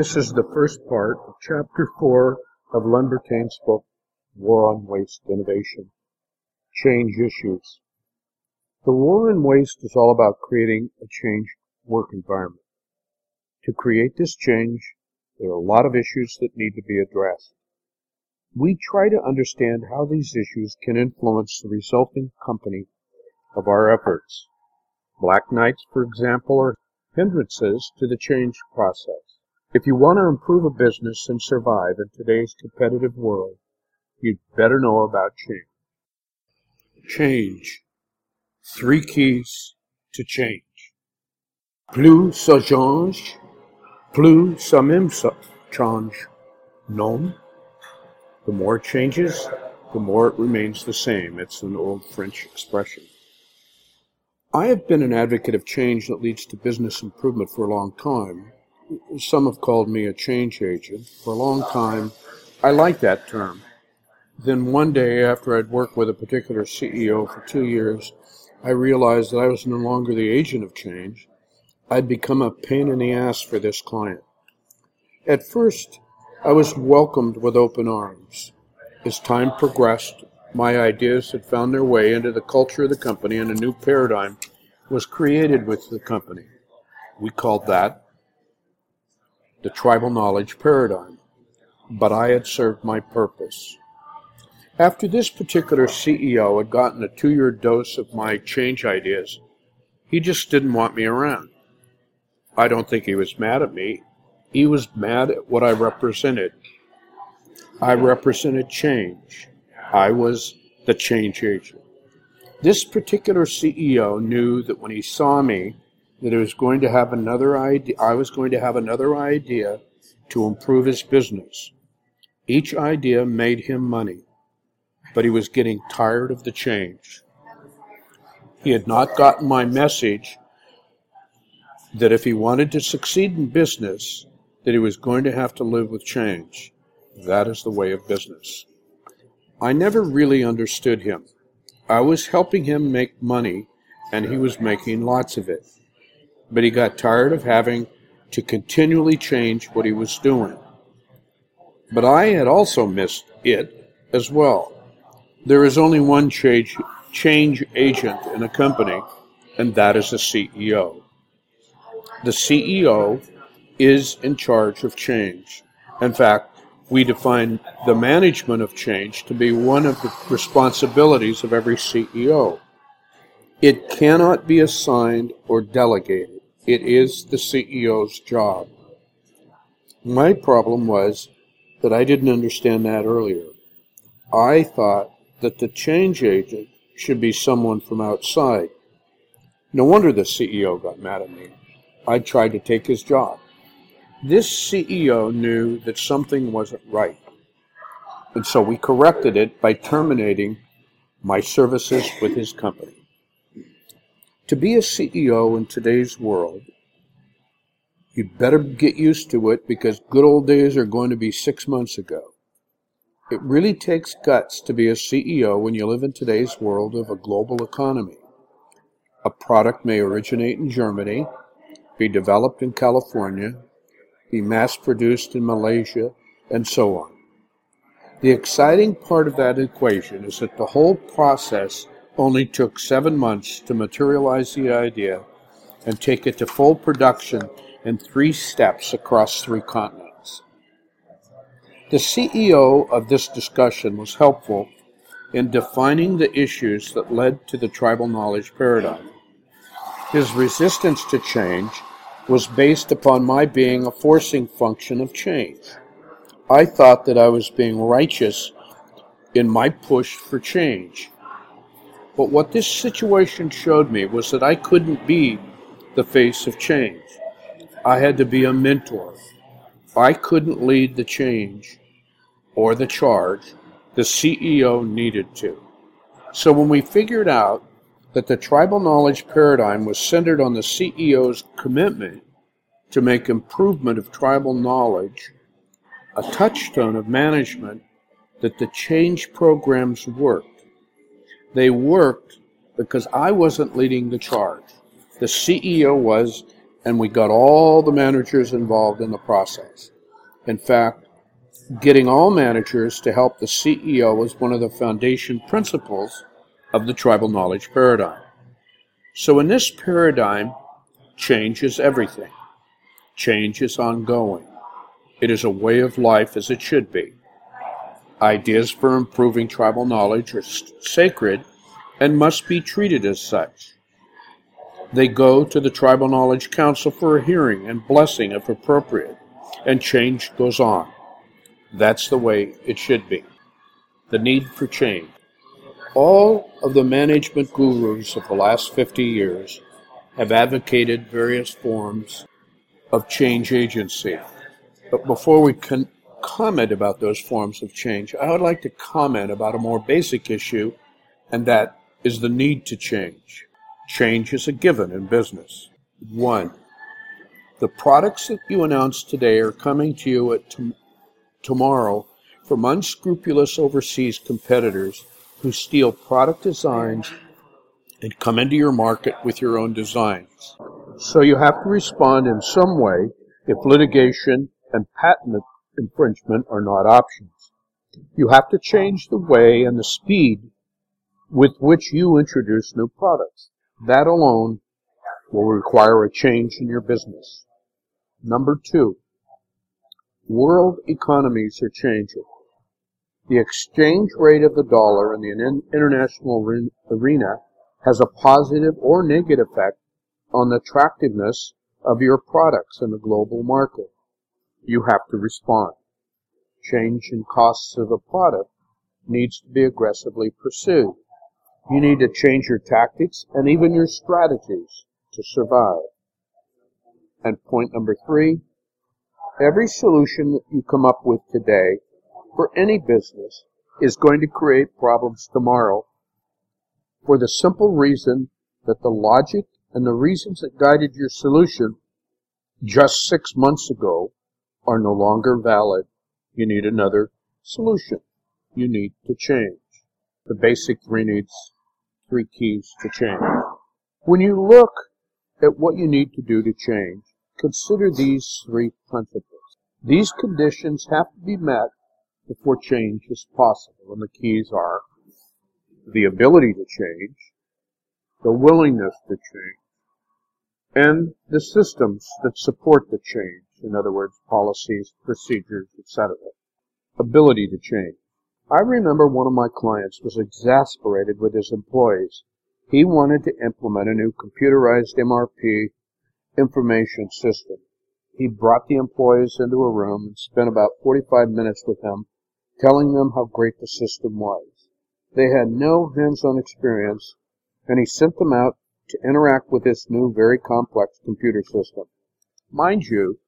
This is the first part of Chapter 4 of Len Bertain's book, War on Waste Innovation Change Issues. The war on waste is all about creating a changed work environment. To create this change, there are a lot of issues that need to be addressed. We try to understand how these issues can influence the resulting company of our efforts. Black Knights, for example, are hindrances to the change process. If you want to improve a business and survive in today's competitive world, you'd better know about change. Change. Three keys to change. Plus ça change, plus ça même ça change. Non? The more it changes, the more it remains the same. It's an old French expression. I have been an advocate of change that leads to business improvement for a long time, some have called me a change agent. For a long time, I like that term. Then one day, after I'd worked with a particular CEO for two years, I realized that I was no longer the agent of change. I'd become a pain in the ass for this client. At first, I was welcomed with open arms. As time progressed, my ideas had found their way into the culture of the company and a new paradigm was created with the company. We called that the tribal knowledge paradigm, but I had served my purpose. After this particular CEO had gotten a two year dose of my change ideas, he just didn't want me around. I don't think he was mad at me. He was mad at what I represented. I represented change. I was the change agent. This particular CEO knew that when he saw me, that he was going to have another idea, I was going to have another idea to improve his business. Each idea made him money, but he was getting tired of the change. He had not gotten my message that if he wanted to succeed in business, that he was going to have to live with change. That is the way of business. I never really understood him. I was helping him make money, and he was making lots of it but he got tired of having to continually change what he was doing. But I had also missed it as well. There is only one change, change agent in a company, and that is the CEO. The CEO is in charge of change. In fact, we define the management of change to be one of the responsibilities of every CEO. It cannot be assigned or delegated. It is the CEO's job. My problem was that I didn't understand that earlier. I thought that the change agent should be someone from outside. No wonder the CEO got mad at me. I tried to take his job. This CEO knew that something wasn't right. And so we corrected it by terminating my services with his company. To be a CEO in today's world, you'd better get used to it because good old days are going to be six months ago. It really takes guts to be a CEO when you live in today's world of a global economy. A product may originate in Germany, be developed in California, be mass produced in Malaysia, and so on. The exciting part of that equation is that the whole process only took seven months to materialize the idea and take it to full production in three steps across three continents. The CEO of this discussion was helpful in defining the issues that led to the tribal knowledge paradigm. His resistance to change was based upon my being a forcing function of change. I thought that I was being righteous in my push for change. But what this situation showed me was that I couldn't be the face of change. I had to be a mentor. I couldn't lead the change or the charge. The CEO needed to. So when we figured out that the tribal knowledge paradigm was centered on the CEO's commitment to make improvement of tribal knowledge a touchstone of management, that the change programs worked. They worked because I wasn't leading the charge. The CEO was, and we got all the managers involved in the process. In fact, getting all managers to help the CEO is one of the foundation principles of the tribal knowledge paradigm. So, in this paradigm, change is everything. Change is ongoing. It is a way of life as it should be. Ideas for improving tribal knowledge are sacred and must be treated as such. They go to the Tribal Knowledge Council for a hearing and blessing if appropriate, and change goes on. That's the way it should be. The need for change. All of the management gurus of the last 50 years have advocated various forms of change agency. But before we can comment about those forms of change, I would like to comment about a more basic issue, and that is the need to change. Change is a given in business. One, the products that you announce today are coming to you at t- tomorrow from unscrupulous overseas competitors who steal product designs and come into your market with your own designs. So you have to respond in some way if litigation and patent infringement are not options. You have to change the way and the speed with which you introduce new products. That alone will require a change in your business. Number two, world economies are changing. The exchange rate of the dollar in the international arena has a positive or negative effect on the attractiveness of your products in the global market. You have to respond. Change in costs of a product needs to be aggressively pursued. You need to change your tactics and even your strategies to survive. And point number three, every solution that you come up with today for any business is going to create problems tomorrow for the simple reason that the logic and the reasons that guided your solution just six months ago are no longer valid. You need another solution. You need to change. The basic three needs three keys to change. When you look at what you need to do to change, consider these three principles. These conditions have to be met before change is possible, and the keys are the ability to change, the willingness to change, and the systems that support the change, in other words, policies, procedures, etc. Ability to change. I remember one of my clients was exasperated with his employees. He wanted to implement a new computerized MRP information system. He brought the employees into a room and spent about 45 minutes with them, telling them how great the system was. They had no hands-on experience, and he sent them out to interact with this new, very complex computer system. Mind you,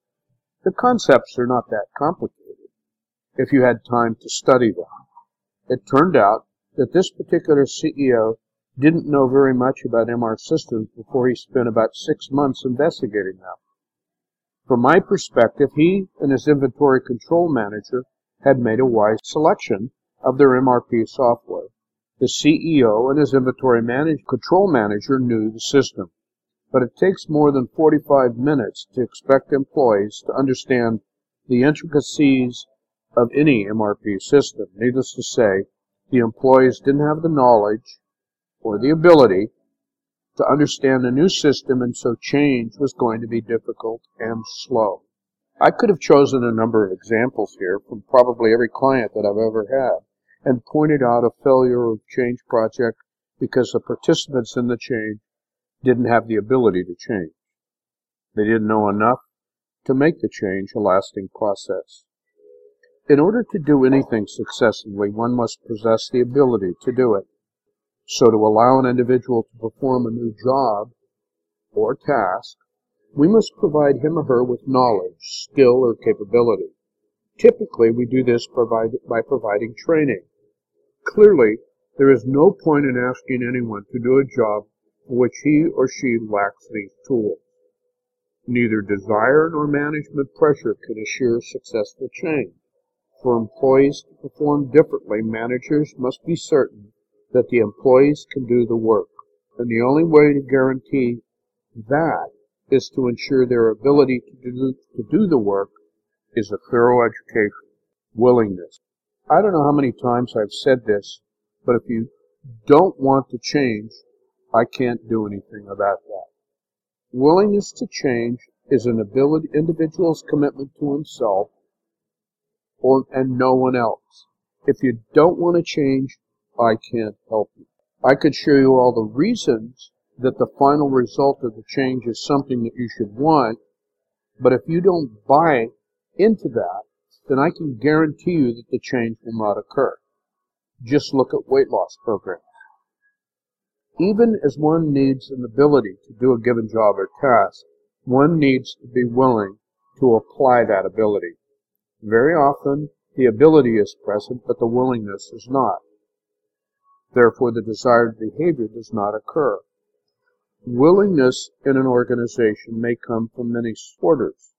the concepts are not that complicated if you had time to study them. It turned out that this particular CEO didn't know very much about MR systems before he spent about six months investigating them. From my perspective, he and his inventory control manager had made a wise selection of their MRP software. The CEO and his inventory manage, control manager knew the system, but it takes more than 45 minutes to expect employees to understand the intricacies of any MRP system. Needless to say, the employees didn't have the knowledge or the ability to understand the new system, and so change was going to be difficult and slow. I could have chosen a number of examples here from probably every client that I've ever had and pointed out a failure of change project because the participants in the change didn't have the ability to change. They didn't know enough to make the change a lasting process. In order to do anything successfully, one must possess the ability to do it. So to allow an individual to perform a new job or task, we must provide him or her with knowledge, skill, or capability. Typically, we do this by providing training. Clearly, there is no point in asking anyone to do a job for which he or she lacks these tools. Neither desire nor management pressure can assure successful change. For employees to perform differently, managers must be certain that the employees can do the work. And the only way to guarantee that is to ensure their ability to do, to do the work is a thorough education, willingness. I don't know how many times I've said this, but if you don't want to change, I can't do anything about that. Willingness to change is an ability, individual's commitment to himself or, and no one else. If you don't want to change, I can't help you. I could show you all the reasons that the final result of the change is something that you should want, but if you don't buy into that, then I can guarantee you that the change will not occur. Just look at weight loss programs. Even as one needs an ability to do a given job or task, one needs to be willing to apply that ability. Very often, the ability is present, but the willingness is not. Therefore, the desired behavior does not occur. Willingness in an organization may come from many sources.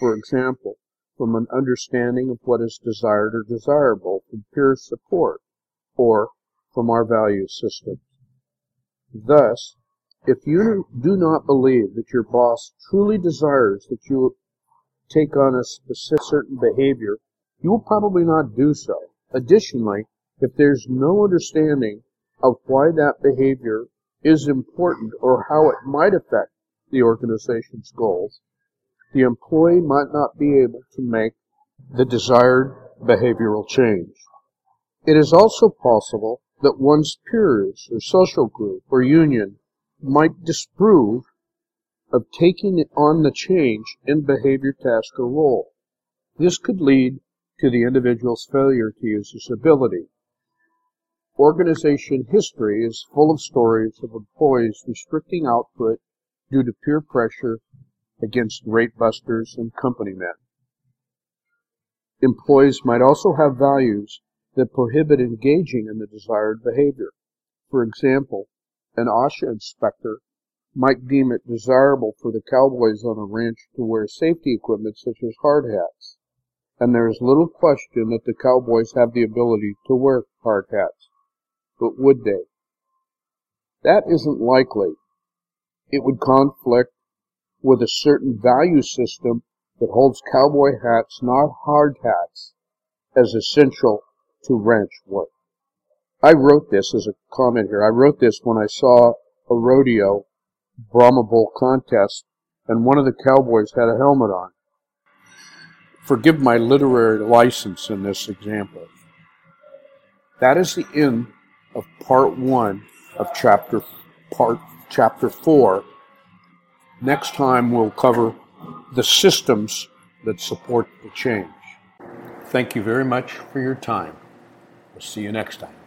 For example, from an understanding of what is desired or desirable, from peer support, or from our value systems. Thus, if you do not believe that your boss truly desires that you take on a specific certain behavior, you will probably not do so. Additionally, if there's no understanding of why that behavior is important or how it might affect the organization's goals, the employee might not be able to make the desired behavioral change. It is also possible that one's peers or social group or union might disapprove of taking on the change in behavior, task, or role. This could lead to the individual's failure to use his ability. Organization history is full of stories of employees restricting output due to peer pressure against rate busters and company men. Employees might also have values that prohibit engaging in the desired behavior. For example, an OSHA inspector might deem it desirable for the cowboys on a ranch to wear safety equipment such as hard hats, and there is little question that the cowboys have the ability to wear hard hats. But would they? That isn't likely. It would conflict with a certain value system that holds cowboy hats, not hard hats, as essential to ranch work. I wrote this as a comment here. I wrote this when I saw a rodeo Brahma Bull contest and one of the cowboys had a helmet on. Forgive my literary license in this example. That is the end of part one of chapter part chapter four Next time, we'll cover the systems that support the change. Thank you very much for your time. See you next time.